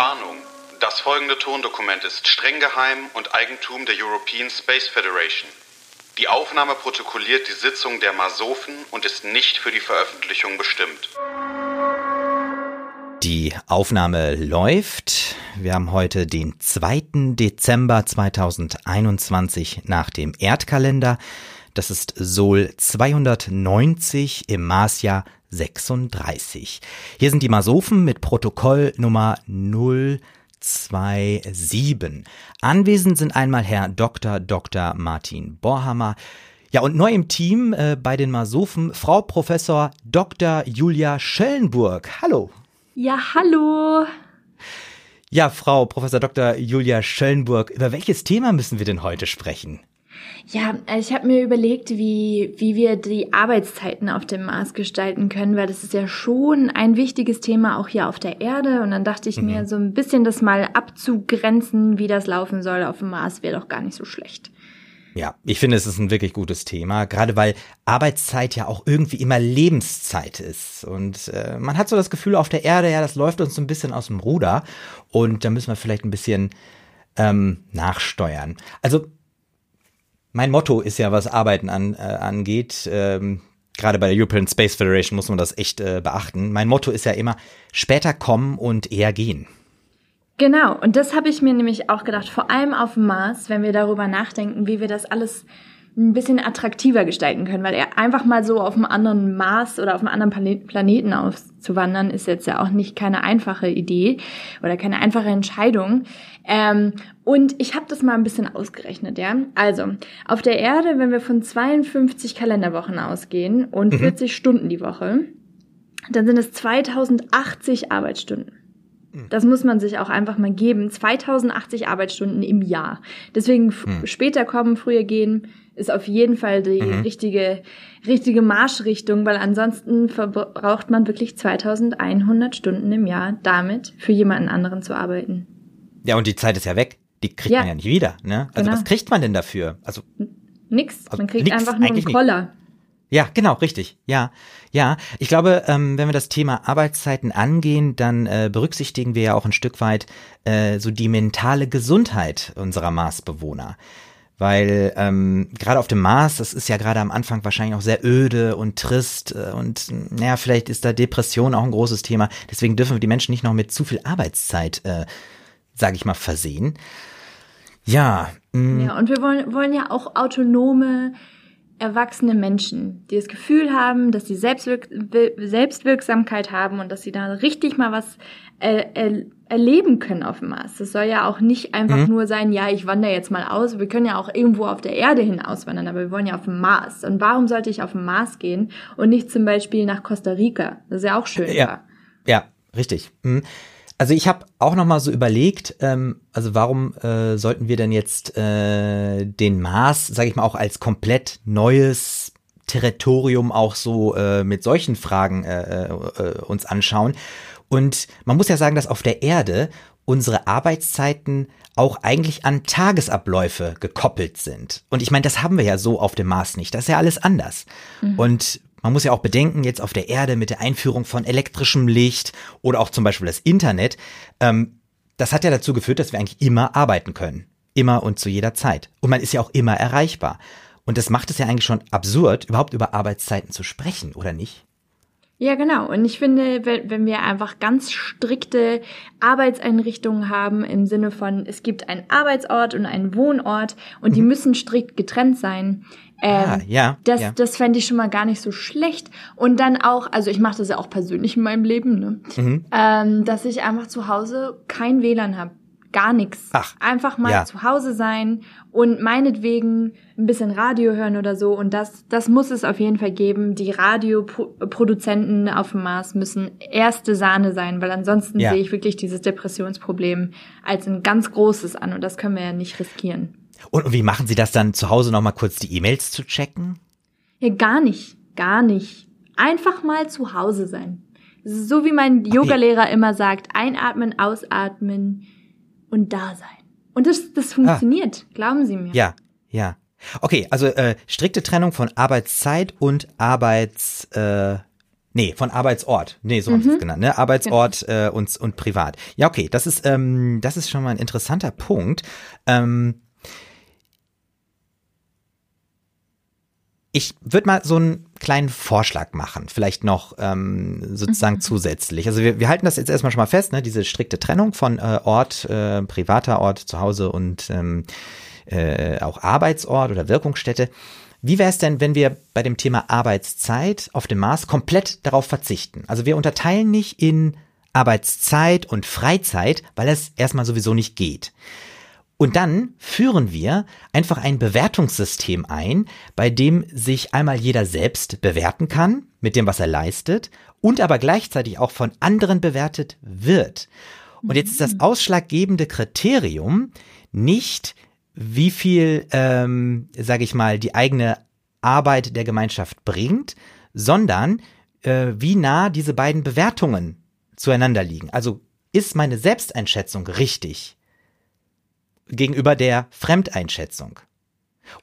Warnung. Das folgende Tondokument ist streng geheim und Eigentum der European Space Federation. Die Aufnahme protokolliert die Sitzung der Masofen und ist nicht für die Veröffentlichung bestimmt. Die Aufnahme läuft. Wir haben heute den 2. Dezember 2021 nach dem Erdkalender. Das ist Sol 290 im Marsjahr 36. Hier sind die Masofen mit Protokoll Nummer 027. Anwesend sind einmal Herr Dr. Dr. Martin Borhammer. Ja, und neu im Team äh, bei den Masofen Frau Professor Dr. Julia Schellenburg. Hallo. Ja, hallo. Ja, Frau Professor Dr. Julia Schöllenburg, über welches Thema müssen wir denn heute sprechen? Ja, ich habe mir überlegt, wie, wie wir die Arbeitszeiten auf dem Mars gestalten können, weil das ist ja schon ein wichtiges Thema auch hier auf der Erde. Und dann dachte ich mhm. mir, so ein bisschen das mal abzugrenzen, wie das laufen soll auf dem Mars, wäre doch gar nicht so schlecht. Ja, ich finde, es ist ein wirklich gutes Thema, gerade weil Arbeitszeit ja auch irgendwie immer Lebenszeit ist. Und äh, man hat so das Gefühl auf der Erde, ja, das läuft uns so ein bisschen aus dem Ruder. Und da müssen wir vielleicht ein bisschen ähm, nachsteuern. Also mein Motto ist ja, was Arbeiten an, äh, angeht, ähm, gerade bei der European Space Federation muss man das echt äh, beachten. Mein Motto ist ja immer, später kommen und eher gehen. Genau, und das habe ich mir nämlich auch gedacht, vor allem auf dem Mars, wenn wir darüber nachdenken, wie wir das alles ein bisschen attraktiver gestalten können, weil er einfach mal so auf einem anderen Mars oder auf einem anderen Planeten auszuwandern, ist jetzt ja auch nicht keine einfache Idee oder keine einfache Entscheidung. Ähm, und ich habe das mal ein bisschen ausgerechnet, ja. Also, auf der Erde, wenn wir von 52 Kalenderwochen ausgehen und 40 mhm. Stunden die Woche, dann sind es 2080 Arbeitsstunden. Mhm. Das muss man sich auch einfach mal geben. 2080 Arbeitsstunden im Jahr. Deswegen mhm. später kommen, früher gehen, ist auf jeden Fall die mhm. richtige, richtige Marschrichtung, weil ansonsten verbraucht man wirklich 2100 Stunden im Jahr damit, für jemanden anderen zu arbeiten. Ja, und die Zeit ist ja weg. Die kriegt ja. man ja nicht wieder, ne? Also genau. was kriegt man denn dafür? Also nix. Also man kriegt nix, einfach nur einen Koller. Ja, genau, richtig. Ja, ja. Ich glaube, ähm, wenn wir das Thema Arbeitszeiten angehen, dann äh, berücksichtigen wir ja auch ein Stück weit äh, so die mentale Gesundheit unserer Marsbewohner. Weil ähm, gerade auf dem Mars, das ist ja gerade am Anfang wahrscheinlich auch sehr öde und trist äh, und naja, vielleicht ist da Depression auch ein großes Thema. Deswegen dürfen wir die Menschen nicht noch mit zu viel Arbeitszeit, äh, sage ich mal, versehen. Ja. Mh. Ja, und wir wollen, wollen ja auch autonome erwachsene Menschen, die das Gefühl haben, dass sie Selbstwirk Selbstwirksamkeit haben und dass sie da richtig mal was äh, er erleben können auf dem Mars. Das soll ja auch nicht einfach mhm. nur sein, ja, ich wandere jetzt mal aus. Wir können ja auch irgendwo auf der Erde hin auswandern, aber wir wollen ja auf dem Mars. Und warum sollte ich auf dem Mars gehen und nicht zum Beispiel nach Costa Rica? Das ist ja auch schön. Ja, ja richtig. Mhm. Also ich habe auch noch mal so überlegt, ähm, also warum äh, sollten wir denn jetzt äh, den Mars, sage ich mal, auch als komplett neues Territorium auch so äh, mit solchen Fragen äh, äh, uns anschauen? Und man muss ja sagen, dass auf der Erde unsere Arbeitszeiten auch eigentlich an Tagesabläufe gekoppelt sind. Und ich meine, das haben wir ja so auf dem Mars nicht. Das ist ja alles anders. Mhm. Und man muss ja auch bedenken, jetzt auf der Erde mit der Einführung von elektrischem Licht oder auch zum Beispiel das Internet, ähm, das hat ja dazu geführt, dass wir eigentlich immer arbeiten können. Immer und zu jeder Zeit. Und man ist ja auch immer erreichbar. Und das macht es ja eigentlich schon absurd, überhaupt über Arbeitszeiten zu sprechen, oder nicht? Ja, genau. Und ich finde, wenn wir einfach ganz strikte Arbeitseinrichtungen haben im Sinne von, es gibt einen Arbeitsort und einen Wohnort und mhm. die müssen strikt getrennt sein, ähm, ah, ja, das, ja. das fände ich schon mal gar nicht so schlecht. Und dann auch, also ich mache das ja auch persönlich in meinem Leben, ne? Mhm. Ähm, dass ich einfach zu Hause kein WLAN habe. Gar nichts. Einfach mal ja. zu Hause sein und meinetwegen ein bisschen Radio hören oder so. Und das, das muss es auf jeden Fall geben. Die Radioproduzenten auf dem Mars müssen erste Sahne sein, weil ansonsten ja. sehe ich wirklich dieses Depressionsproblem als ein ganz großes an und das können wir ja nicht riskieren. Und wie machen Sie das dann zu Hause nochmal kurz die E-Mails zu checken? Ja, gar nicht. Gar nicht. Einfach mal zu Hause sein. So wie mein okay. Yogalehrer immer sagt, einatmen, ausatmen und da sein. Und das, das funktioniert, ah. glauben Sie mir. Ja, ja. Okay, also äh, strikte Trennung von Arbeitszeit und Arbeits, äh, Nee, von Arbeitsort. Nee, so mhm. haben sie es genannt, ne? Arbeitsort äh, und, und privat. Ja, okay, das ist, ähm, das ist schon mal ein interessanter Punkt. Ähm, ich würde mal so einen kleinen Vorschlag machen, vielleicht noch ähm, sozusagen mhm. zusätzlich. Also wir, wir halten das jetzt erstmal schon mal fest, ne? diese strikte Trennung von äh, Ort, äh, privater Ort, zu Hause und ähm, äh, auch Arbeitsort oder Wirkungsstätte. Wie wäre es denn, wenn wir bei dem Thema Arbeitszeit auf dem Mars komplett darauf verzichten? Also wir unterteilen nicht in Arbeitszeit und Freizeit, weil es erstmal sowieso nicht geht. Und dann führen wir einfach ein Bewertungssystem ein, bei dem sich einmal jeder selbst bewerten kann mit dem, was er leistet und aber gleichzeitig auch von anderen bewertet wird. Und jetzt ist das mhm. ausschlaggebende Kriterium nicht, wie viel, ähm, sage ich mal, die eigene Arbeit der Gemeinschaft bringt, sondern äh, wie nah diese beiden Bewertungen zueinander liegen. Also ist meine Selbsteinschätzung richtig? Gegenüber der Fremdeinschätzung.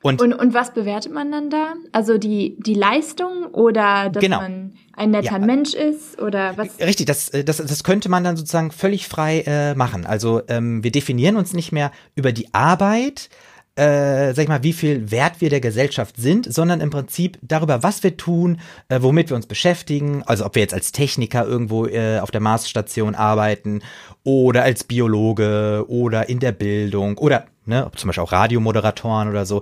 Und, und, und was bewertet man dann da? Also die, die Leistung oder dass genau. man ein netter ja. Mensch ist oder was? Richtig, das, äh, das, das könnte man dann sozusagen völlig frei äh, machen. Also ähm, wir definieren uns nicht mehr über die Arbeit, äh, sag ich mal, wie viel wert wir der Gesellschaft sind, sondern im Prinzip darüber, was wir tun, äh, womit wir uns beschäftigen, also ob wir jetzt als Techniker irgendwo äh, auf der Marsstation arbeiten oder als Biologe oder in der Bildung oder ne, zum Beispiel auch Radiomoderatoren oder so.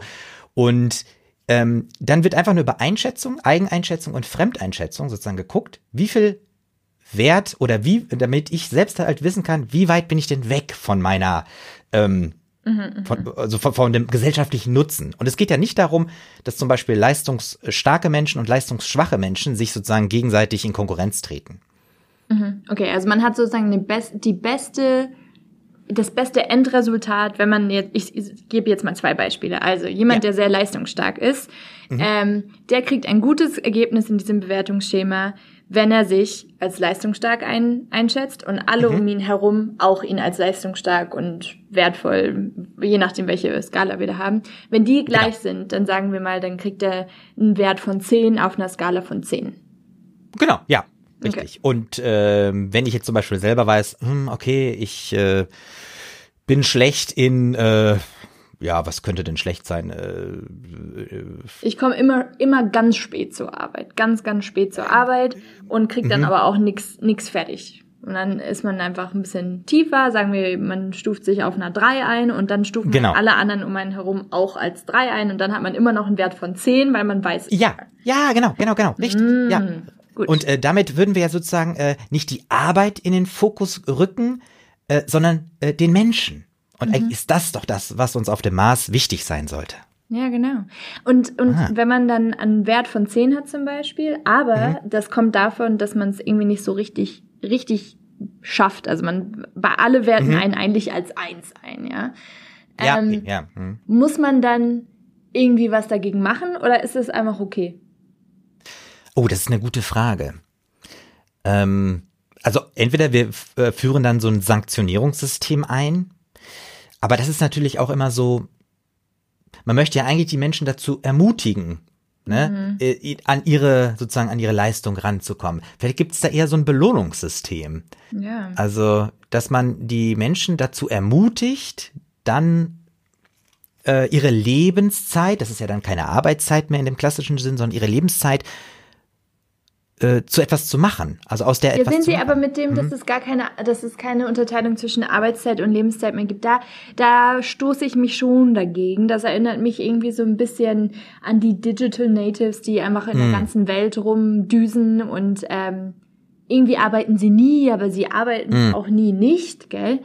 Und ähm, dann wird einfach nur über Einschätzung, Eigeneinschätzung und Fremdeinschätzung sozusagen geguckt, wie viel Wert oder wie, damit ich selbst halt wissen kann, wie weit bin ich denn weg von meiner ähm, von, also von, von, dem gesellschaftlichen Nutzen. Und es geht ja nicht darum, dass zum Beispiel leistungsstarke Menschen und leistungsschwache Menschen sich sozusagen gegenseitig in Konkurrenz treten. Mhm. Okay, also man hat sozusagen best, die beste, das beste Endresultat, wenn man jetzt, ich, ich gebe jetzt mal zwei Beispiele. Also jemand, ja. der sehr leistungsstark ist, mhm. ähm, der kriegt ein gutes Ergebnis in diesem Bewertungsschema, wenn er sich als leistungsstark ein, einschätzt und alle mhm. um ihn herum auch ihn als leistungsstark und wertvoll, je nachdem, welche Skala wir da haben. Wenn die gleich genau. sind, dann sagen wir mal, dann kriegt er einen Wert von 10 auf einer Skala von 10. Genau, ja, richtig. Okay. Und äh, wenn ich jetzt zum Beispiel selber weiß, hm, okay, ich äh, bin schlecht in äh, ja, was könnte denn schlecht sein? Äh, äh, ich komme immer, immer ganz spät zur Arbeit, ganz, ganz spät zur Arbeit und krieg dann mhm. aber auch nix, nix fertig. Und dann ist man einfach ein bisschen tiefer, sagen wir, man stuft sich auf einer 3 ein und dann stufen genau. alle anderen um einen herum auch als 3 ein und dann hat man immer noch einen Wert von 10, weil man weiß. Ja, ja, genau, genau, genau, richtig. Mm, ja. Gut. Und äh, damit würden wir ja sozusagen äh, nicht die Arbeit in den Fokus rücken, äh, sondern äh, den Menschen. Und mhm. eigentlich ist das doch das, was uns auf dem Mars wichtig sein sollte. Ja, genau. Und, und ah. wenn man dann einen Wert von 10 hat zum Beispiel, aber mhm. das kommt davon, dass man es irgendwie nicht so richtig, richtig schafft. Also man, bei alle werten mhm. einen eigentlich als 1 ein, ja. Ja, ähm, ja. Mhm. Muss man dann irgendwie was dagegen machen oder ist es einfach okay? Oh, das ist eine gute Frage. Ähm, also entweder wir äh, führen dann so ein Sanktionierungssystem ein, aber das ist natürlich auch immer so, man möchte ja eigentlich die Menschen dazu ermutigen, ne, mhm. Äh, an ihre, sozusagen an ihre Leistung ranzukommen. Vielleicht gibt es da eher so ein Belohnungssystem. Ja. Also, dass man die Menschen dazu ermutigt, dann äh, ihre Lebenszeit, das ist ja dann keine Arbeitszeit mehr in dem klassischen Sinn, sondern ihre Lebenszeit äh, zu etwas zu machen. Also aus der ja, etwas sind Sie machen. aber mit dem, mhm. dass es gar keine, dass es keine Unterteilung zwischen Arbeitszeit und Lebenszeit mehr gibt. Da, da stoße ich mich schon dagegen. Das erinnert mich irgendwie so ein bisschen an die Digital Natives, die einfach in mhm. der ganzen Welt rumdüsen und ähm, irgendwie arbeiten sie nie, aber sie arbeiten mhm. auch nie nicht, gell?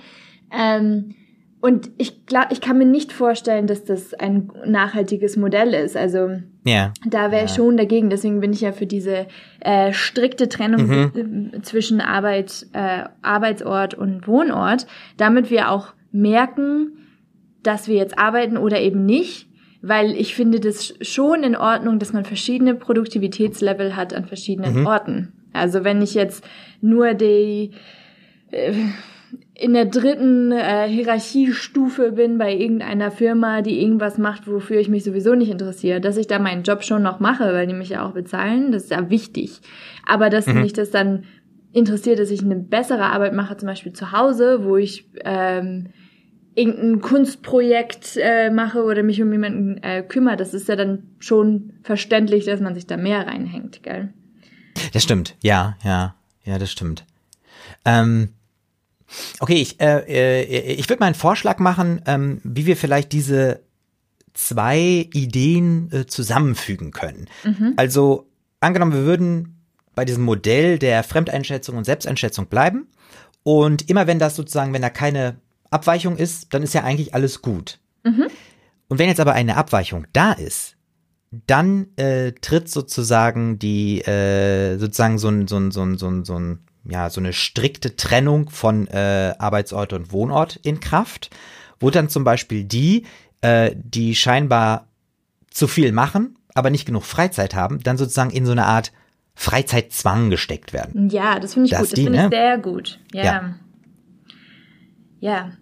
Ähm, und ich glaube, ich kann mir nicht vorstellen, dass das ein nachhaltiges Modell ist. Also ja. da wäre ich schon dagegen. Deswegen bin ich ja für diese äh, strikte Trennung mhm. zwischen Arbeit, äh, Arbeitsort und Wohnort, damit wir auch merken, dass wir jetzt arbeiten oder eben nicht. Weil ich finde das schon in Ordnung, dass man verschiedene Produktivitätslevel hat an verschiedenen mhm. Orten. Also wenn ich jetzt nur die äh, in der dritten äh, Hierarchiestufe bin bei irgendeiner Firma, die irgendwas macht, wofür ich mich sowieso nicht interessiere, dass ich da meinen Job schon noch mache, weil die mich ja auch bezahlen, das ist ja wichtig. Aber dass mhm. mich das dann interessiert, dass ich eine bessere Arbeit mache, zum Beispiel zu Hause, wo ich ähm, irgendein Kunstprojekt äh, mache oder mich um jemanden äh, kümmere, das ist ja dann schon verständlich, dass man sich da mehr reinhängt, gell? Das stimmt, ja, ja, ja, das stimmt. Ähm, okay, ich, äh, äh, ich würde mal einen Vorschlag machen, ähm, wie wir vielleicht diese zwei Ideen äh, zusammenfügen können. Mhm. Also angenommen, wir würden bei diesem Modell der Fremdeinschätzung und Selbsteinschätzung bleiben. Und immer wenn das sozusagen, wenn da keine Abweichung ist, dann ist ja eigentlich alles gut. Mhm. Und wenn jetzt aber eine Abweichung da ist, dann äh, tritt sozusagen die äh, sozusagen so ein so ein so ein so ein, so ein ja so eine strikte Trennung von äh, Arbeitsort und Wohnort in Kraft, wo dann zum Beispiel die, äh, die scheinbar zu viel machen, aber nicht genug Freizeit haben, dann sozusagen in so eine Art Freizeitzwang gesteckt werden. Ja, das finde ich das gut. Das finde ich ne? sehr gut. Ja. ja. ja.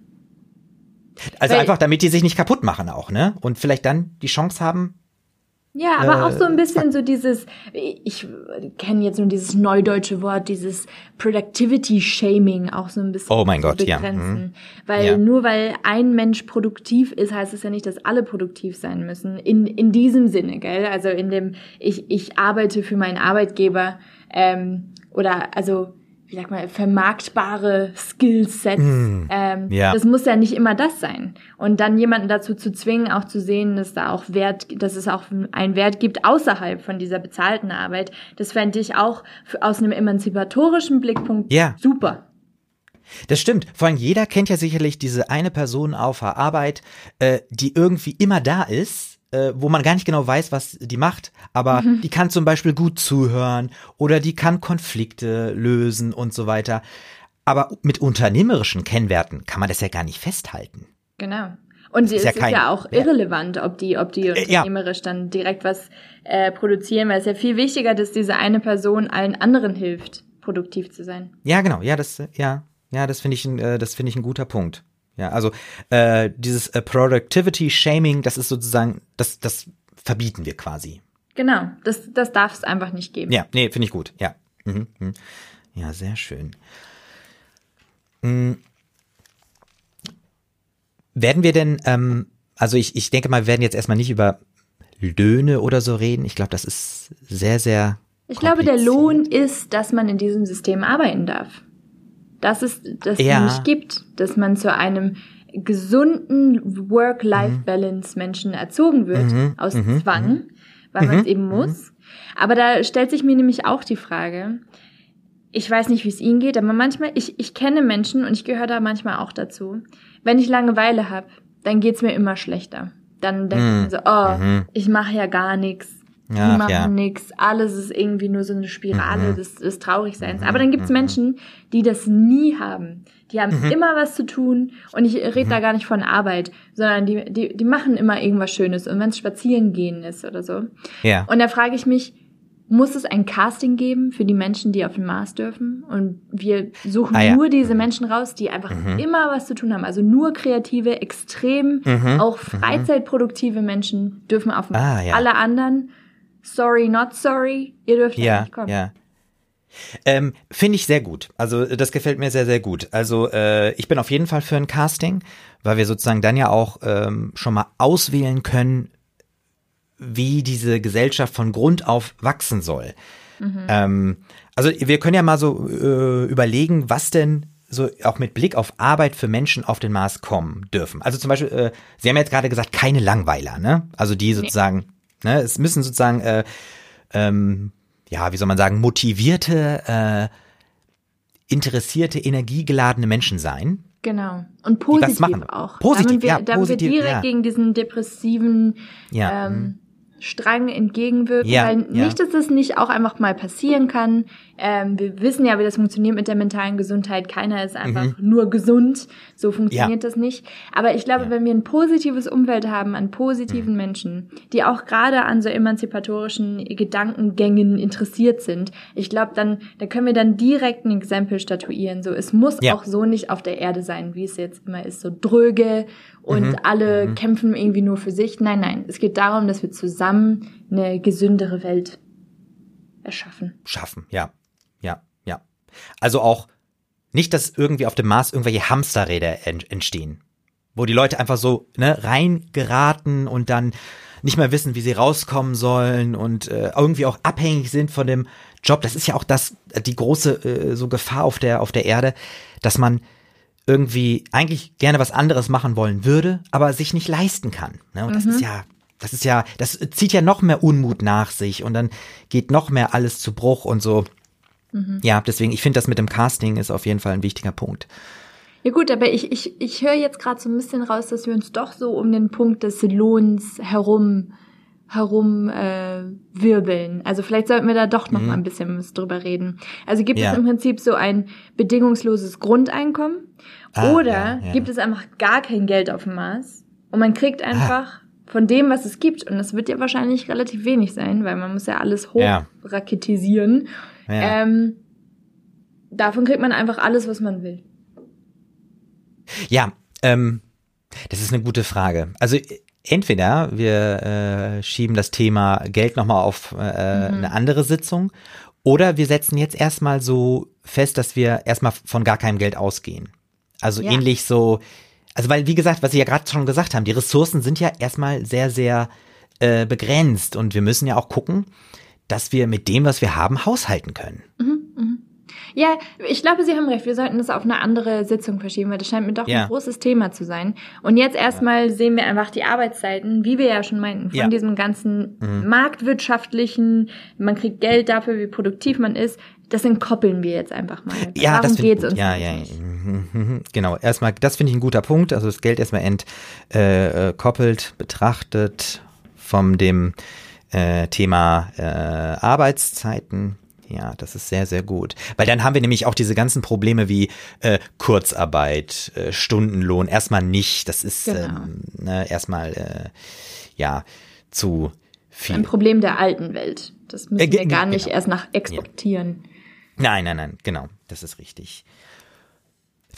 Also Weil, einfach, damit die sich nicht kaputt machen auch, ne? Und vielleicht dann die Chance haben, ja, aber äh, auch so ein bisschen so dieses, ich kenne jetzt nur dieses neudeutsche Wort, dieses Productivity Shaming auch so ein bisschen oh mein Gott, begrenzen. Ja. Mhm. Weil ja. nur weil ein Mensch produktiv ist, heißt es ja nicht, dass alle produktiv sein müssen. In, in diesem Sinne, gell? Also in dem, ich, ich arbeite für meinen Arbeitgeber ähm, oder also wie sagt man, vermarktbare Skillsets. Mm, ähm, ja. Das muss ja nicht immer das sein. Und dann jemanden dazu zu zwingen, auch zu sehen, dass da auch Wert, dass es auch einen Wert gibt außerhalb von dieser bezahlten Arbeit, das fände ich auch aus einem emanzipatorischen Blickpunkt ja. super. Das stimmt. Vor allem jeder kennt ja sicherlich diese eine Person auf der Arbeit, äh, die irgendwie immer da ist äh, wo man gar nicht genau weiß, was die macht, aber mhm. die kann zum Beispiel gut zuhören oder die kann Konflikte lösen und so weiter. Aber mit unternehmerischen Kennwerten kann man das ja gar nicht festhalten. Genau. Und es ist, ja, kein, ja, auch irrelevant, ob die, ob die unternehmerisch ja. dann direkt was äh, produzieren, weil es ja viel wichtiger, dass diese eine Person allen anderen hilft, produktiv zu sein. Ja, genau. Ja, das, ja, ja, das finde ich, äh, das finde ich ein guter Punkt. Ja, also äh, dieses äh, Productivity Shaming, das ist sozusagen, das, das verbieten wir quasi. Genau, das, das darf es einfach nicht geben. Ja, nee, finde ich gut. Ja. Mhm, mhm. Ja, sehr schön. Mhm. Werden wir denn, ähm, also ich, ich denke mal, wir werden jetzt erstmal nicht über Löhne oder so reden. Ich glaube, das ist sehr, sehr. Ich glaube, der Lohn ist, dass man in diesem System arbeiten darf dass es das ja. nicht gibt, dass man zu einem gesunden Work-Life-Balance Menschen erzogen wird mhm. aus mhm. Zwang, mhm. weil man es mhm. eben mhm. muss. Aber da stellt sich mir nämlich auch die Frage, ich weiß nicht, wie es Ihnen geht, aber manchmal, ich, ich kenne Menschen und ich gehöre da manchmal auch dazu. Wenn ich Langeweile habe, dann geht's mir immer schlechter. Dann denke ich mir so, oh, ich mache ja gar nichts ja, die machen ja. nichts, alles ist irgendwie nur so eine Spirale mhm. des, des Traurigseins. Aber dann gibt's mhm. Menschen, die das nie haben. Die haben mhm. immer was zu tun und ich rede mhm. da gar nicht von Arbeit, sondern die, die, die machen immer irgendwas Schönes und wenn es spazieren gehen ist oder so. Ja. Und da frage ich mich, muss es ein Casting geben für die Menschen, die auf den Mars dürfen? Und wir suchen ah, ja. nur diese Menschen raus, die einfach mhm. immer was zu tun haben. Also nur kreative, extrem, mhm. auch mhm. freizeitproduktive Menschen dürfen auf den ah, ja. Alle anderen sorry, not sorry, ihr dürft ja nicht kommen. Ja. Ähm, Finde ich sehr gut. Also das gefällt mir sehr, sehr gut. Also äh, ich bin auf jeden Fall für ein Casting, weil wir sozusagen dann ja auch ähm, schon mal auswählen können, wie diese Gesellschaft von Grund auf wachsen soll. Mhm. Ähm, also wir können ja mal so äh, überlegen, was denn so auch mit Blick auf Arbeit für Menschen auf den Mars kommen dürfen. Also zum Beispiel, äh, Sie haben jetzt gerade gesagt, keine Langweiler, ne? Also die sozusagen nee Ne? Es müssen sozusagen, äh, ähm, ja, wie soll man sagen, motivierte, äh, interessierte, energiegeladene Menschen sein. Genau. Und positiv auch. Positiv, damit wir, ja, damit positiv, wir direkt ja. gegen diesen depressiven, ja. ähm, streng entgegenwirken, Ja, weil ja. nicht, dass das nicht auch einfach mal passieren kann. Ähm, wir wissen ja, wie das funktioniert mit der mentalen Gesundheit. Keiner ist einfach nur gesund. So funktioniert das nicht. Aber ich glaube, Mhm. Ja. wenn wir ein positives Umfeld haben an positiven Mhm. Menschen, die auch gerade an so emanzipatorischen Gedankengängen interessiert sind, ich glaube, dann, da können wir dann direkt ein Exempel statuieren. So, es muss Ja. auch so nicht auf der Erde sein, wie es jetzt immer ist, so dröge und Mhm. alle kämpfen irgendwie nur für sich. Nein, nein. Es geht darum, dass wir zusammen eine gesündere Welt erschaffen. Schaffen, ja. Ja, ja. Also auch nicht, dass irgendwie auf dem Mars irgendwelche Hamsterräder ent entstehen, wo die Leute einfach so ne, reingeraten und dann nicht mehr wissen, wie sie rauskommen sollen und äh, irgendwie auch abhängig sind von dem Job. Das ist ja auch das die große äh, so Gefahr auf der auf der Erde, dass man irgendwie eigentlich gerne was anderes machen wollen würde, aber sich nicht leisten kann. Ne? Und das ist ja, das ist ja, das zieht ja noch mehr Unmut nach sich und dann geht noch mehr alles zu Bruch und so. Ja, deswegen, ich finde das mit dem Casting ist auf jeden Fall ein wichtiger Punkt. Ja gut, aber ich, ich, ich höre jetzt gerade so ein bisschen raus, dass wir uns doch so um den Punkt des Lohns herum herum äh, wirbeln. Also vielleicht sollten wir da doch noch mal ein bisschen drüber reden. Also gibt Ja. es im Prinzip so ein bedingungsloses Grundeinkommen Ah, oder ja, ja. gibt es einfach gar kein Geld auf dem Mars und man kriegt einfach von dem, was es gibt und das wird ja wahrscheinlich relativ wenig sein, weil man muss ja alles hochraketisieren. Ähm, davon kriegt man einfach alles, was man will. Ja, ähm, das ist eine gute Frage. Also entweder wir äh, schieben das Thema Geld nochmal auf äh, eine andere Sitzung oder wir setzen jetzt erstmal so fest, dass wir erstmal von gar keinem Geld ausgehen. Also Ja. ähnlich so, also weil wie gesagt, was Sie ja gerade schon gesagt haben, die Ressourcen sind ja erstmal sehr, sehr äh, begrenzt und wir müssen ja auch gucken, dass wir mit dem, was wir haben, haushalten können. Ja, ich glaube, Sie haben recht. Wir sollten das auf eine andere Sitzung verschieben, weil das scheint mir doch Ja. ein großes Thema zu sein. Und jetzt erstmal sehen wir einfach die Arbeitszeiten, wie wir ja schon meinten, von Ja. Mhm. diesem ganzen marktwirtschaftlichen, man kriegt Geld dafür, wie produktiv man ist. Das entkoppeln wir jetzt einfach mal. Ja, Darum das ich gut. uns Ja, ja, mhm, mhm, genau. Erstmal, das finde ich ein guter Punkt. Also das Geld erstmal entkoppelt, äh, koppelt, betrachtet vom dem äh, Thema äh, Arbeitszeiten. Ja, das ist sehr, sehr gut. Weil dann haben wir nämlich auch diese ganzen Probleme wie äh, Kurzarbeit, äh, Stundenlohn. Erstmal nicht. Das ist Genau. ähm, ne, erstmal äh, ja zu viel. Ein Problem der alten Welt. Das müssen Äh, wir gar genau. nicht erst nach exportieren. Nein, nein, nein, genau, das ist richtig.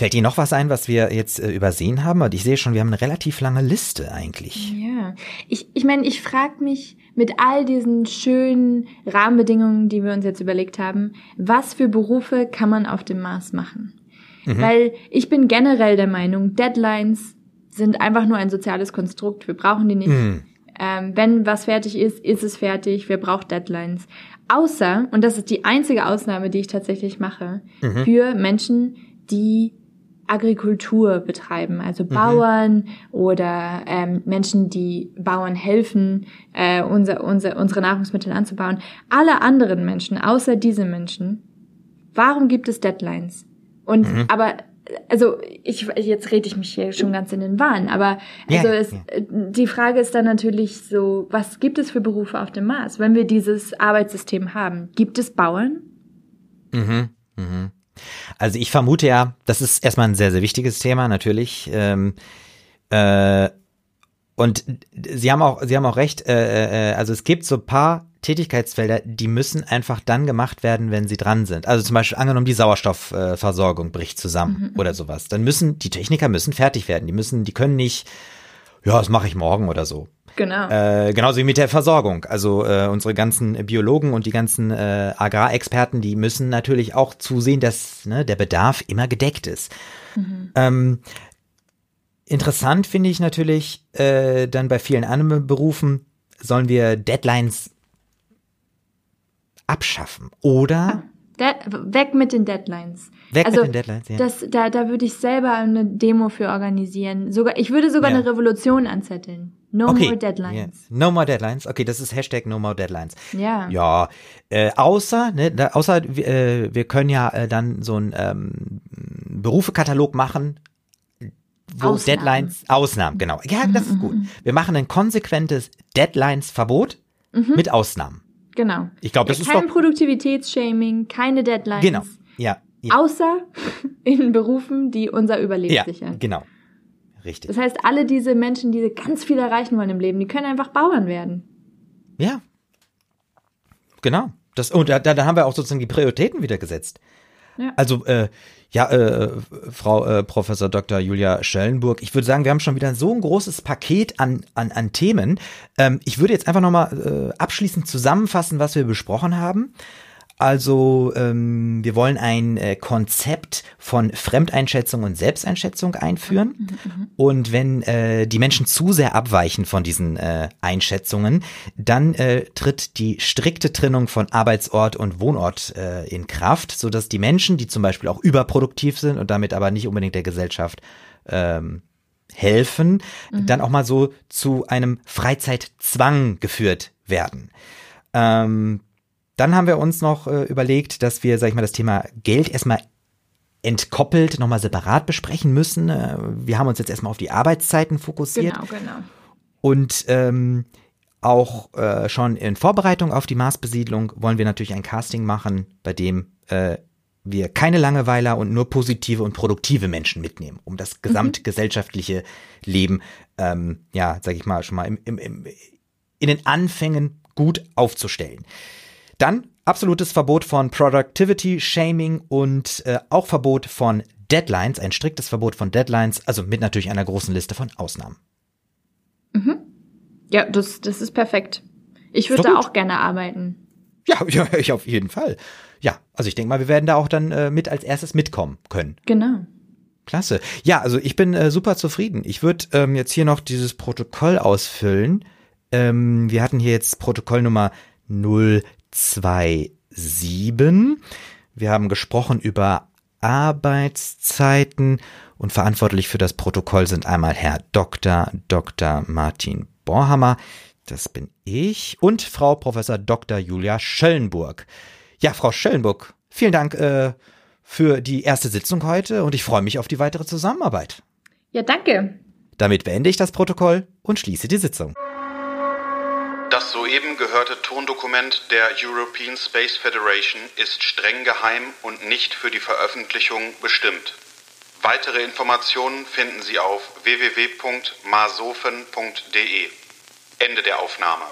Fällt Ihnen noch was ein, was wir jetzt äh, übersehen haben? Und ich sehe schon, wir haben eine relativ lange Liste eigentlich. Ja, ich, ich meine, ich frage mich mit all diesen schönen Rahmenbedingungen, die wir uns jetzt überlegt haben, was für Berufe kann man auf dem Mars machen? Weil ich bin generell der Meinung, Deadlines sind einfach nur ein soziales Konstrukt. Wir brauchen die nicht. Mhm. Ähm, wenn was fertig ist, ist es fertig. Wer braucht Deadlines? Außer, und das ist die einzige Ausnahme, die ich tatsächlich mache, für Menschen, die Agrikultur betreiben, also Bauern oder ähm, Menschen, die Bauern helfen, äh, unser, unser, unsere Nahrungsmittel anzubauen. Alle anderen Menschen, außer diese Menschen, warum gibt es Deadlines? Und aber also ich jetzt rede ich mich hier schon ganz in den Wahn, aber also ja, es, ja. äh, die Frage ist dann natürlich so, was gibt es für Berufe auf dem Mars, wenn wir dieses Arbeitssystem haben? Gibt es Bauern? Also ich vermute ja, das ist erstmal ein sehr, sehr wichtiges Thema, natürlich. Ähm, äh, und Sie haben auch, Sie haben auch recht, äh, äh, also es gibt so ein paar Tätigkeitsfelder, die müssen einfach dann gemacht werden, wenn sie dran sind. Also zum Beispiel angenommen, die Sauerstoffversorgung Versorgung bricht zusammen oder sowas. Dann müssen, die Techniker müssen fertig werden. Die müssen, die können nicht, ja, das mache ich morgen oder so. Genau. Äh, genauso wie mit der Versorgung. Also äh, unsere ganzen Biologen und die ganzen äh, Agrarexperten, die müssen natürlich auch zusehen, dass ne, der Bedarf immer gedeckt ist. Ähm, interessant finde ich natürlich äh, dann bei vielen anderen Berufen, sollen wir Deadlines abschaffen oder Dead, weg mit den Deadlines. Weg mit also, den Deadlines, ja. Das, da, da würde ich selber eine Demo für organisieren. Sogar, ich würde sogar Ja. eine Revolution anzetteln. No okay, more Deadlines. yeah. No more Deadlines. Okay, das ist Hashtag No more Deadlines. Ja. Ja, äh, außer, ne, da, außer äh, wir können ja äh, dann so einen ähm, Berufekatalog machen, wo Ausnahmen. Deadlines, Ausnahmen, genau. Ja, das ist gut. Wir machen ein konsequentes Deadlines-Verbot. Mhm. Mit Ausnahmen. Genau. Ich glaube, das ja, ist kein Produktivitätsshaming, keine Deadlines. genau. Ja, ja, Außer in Berufen, die unser Überleben ja sichern. genau. Richtig. Das heißt, alle diese Menschen, die ganz viel erreichen wollen im Leben, die können einfach Bauern werden. Ja. Genau. Das, und da, da haben wir auch sozusagen die Prioritäten wieder gesetzt. Ja. Also, äh, ja, äh, Frau äh, Professor Dr. Julia Schellenburg, ich würde sagen, wir haben schon wieder so ein großes Paket an, an, an Themen. Ähm, ich würde jetzt einfach nochmal äh, abschließend zusammenfassen, was wir besprochen haben. Also ähm, wir wollen ein äh, Konzept von Fremdeinschätzung und Selbsteinschätzung einführen. Und wenn äh, die Menschen zu sehr abweichen von diesen äh, Einschätzungen, dann äh, tritt die strikte Trennung von Arbeitsort und Wohnort äh, in Kraft, sodass die Menschen, die zum Beispiel auch überproduktiv sind und damit aber nicht unbedingt der Gesellschaft ähm, helfen, dann auch mal so zu einem Freizeitzwang geführt werden. Ähm, dann haben wir uns noch äh, überlegt, dass wir, sag ich mal, das Thema Geld erstmal entkoppelt, nochmal separat besprechen müssen. Äh, wir haben uns jetzt erstmal auf die Arbeitszeiten fokussiert. Genau, genau. Und ähm, auch äh, schon in Vorbereitung auf die Marsbesiedlung wollen wir natürlich ein Casting machen, bei dem äh, wir keine Langeweiler und nur positive und produktive Menschen mitnehmen, um das gesamtgesellschaftliche Leben, ähm, ja, sag ich mal, schon mal im, im, im, in den Anfängen gut aufzustellen. Dann absolutes Verbot von Productivity Shaming und äh, auch Verbot von Deadlines, ein striktes Verbot von Deadlines, also mit natürlich einer großen Liste von Ausnahmen. Ja, das, das ist perfekt. Ich würde da auch gerne arbeiten. Ja, ja, ich auf jeden Fall. Ja, also ich denke mal, wir werden da auch dann äh, mit als erstes mitkommen können. Genau. Klasse. Ja, also ich bin äh, super zufrieden. Ich würde ähm, jetzt hier noch dieses Protokoll ausfüllen. Ähm, wir hatten hier jetzt Protokoll Nummer 027. Wir haben gesprochen über Arbeitszeiten und verantwortlich für das Protokoll sind einmal Herr Dr. Dr. Martin Borhammer, das bin ich, und Frau Professor Dr. Julia Schöllenburg. Ja, Frau Schöllenburg, vielen Dank äh, für die erste Sitzung heute und ich freue mich auf die weitere Zusammenarbeit. Ja, danke. Damit beende ich das Protokoll und schließe die Sitzung. Das soeben gehörte Tondokument der European Space Federation ist streng geheim und nicht für die Veröffentlichung bestimmt. Weitere Informationen finden Sie auf www.masofen.de. Ende der Aufnahme.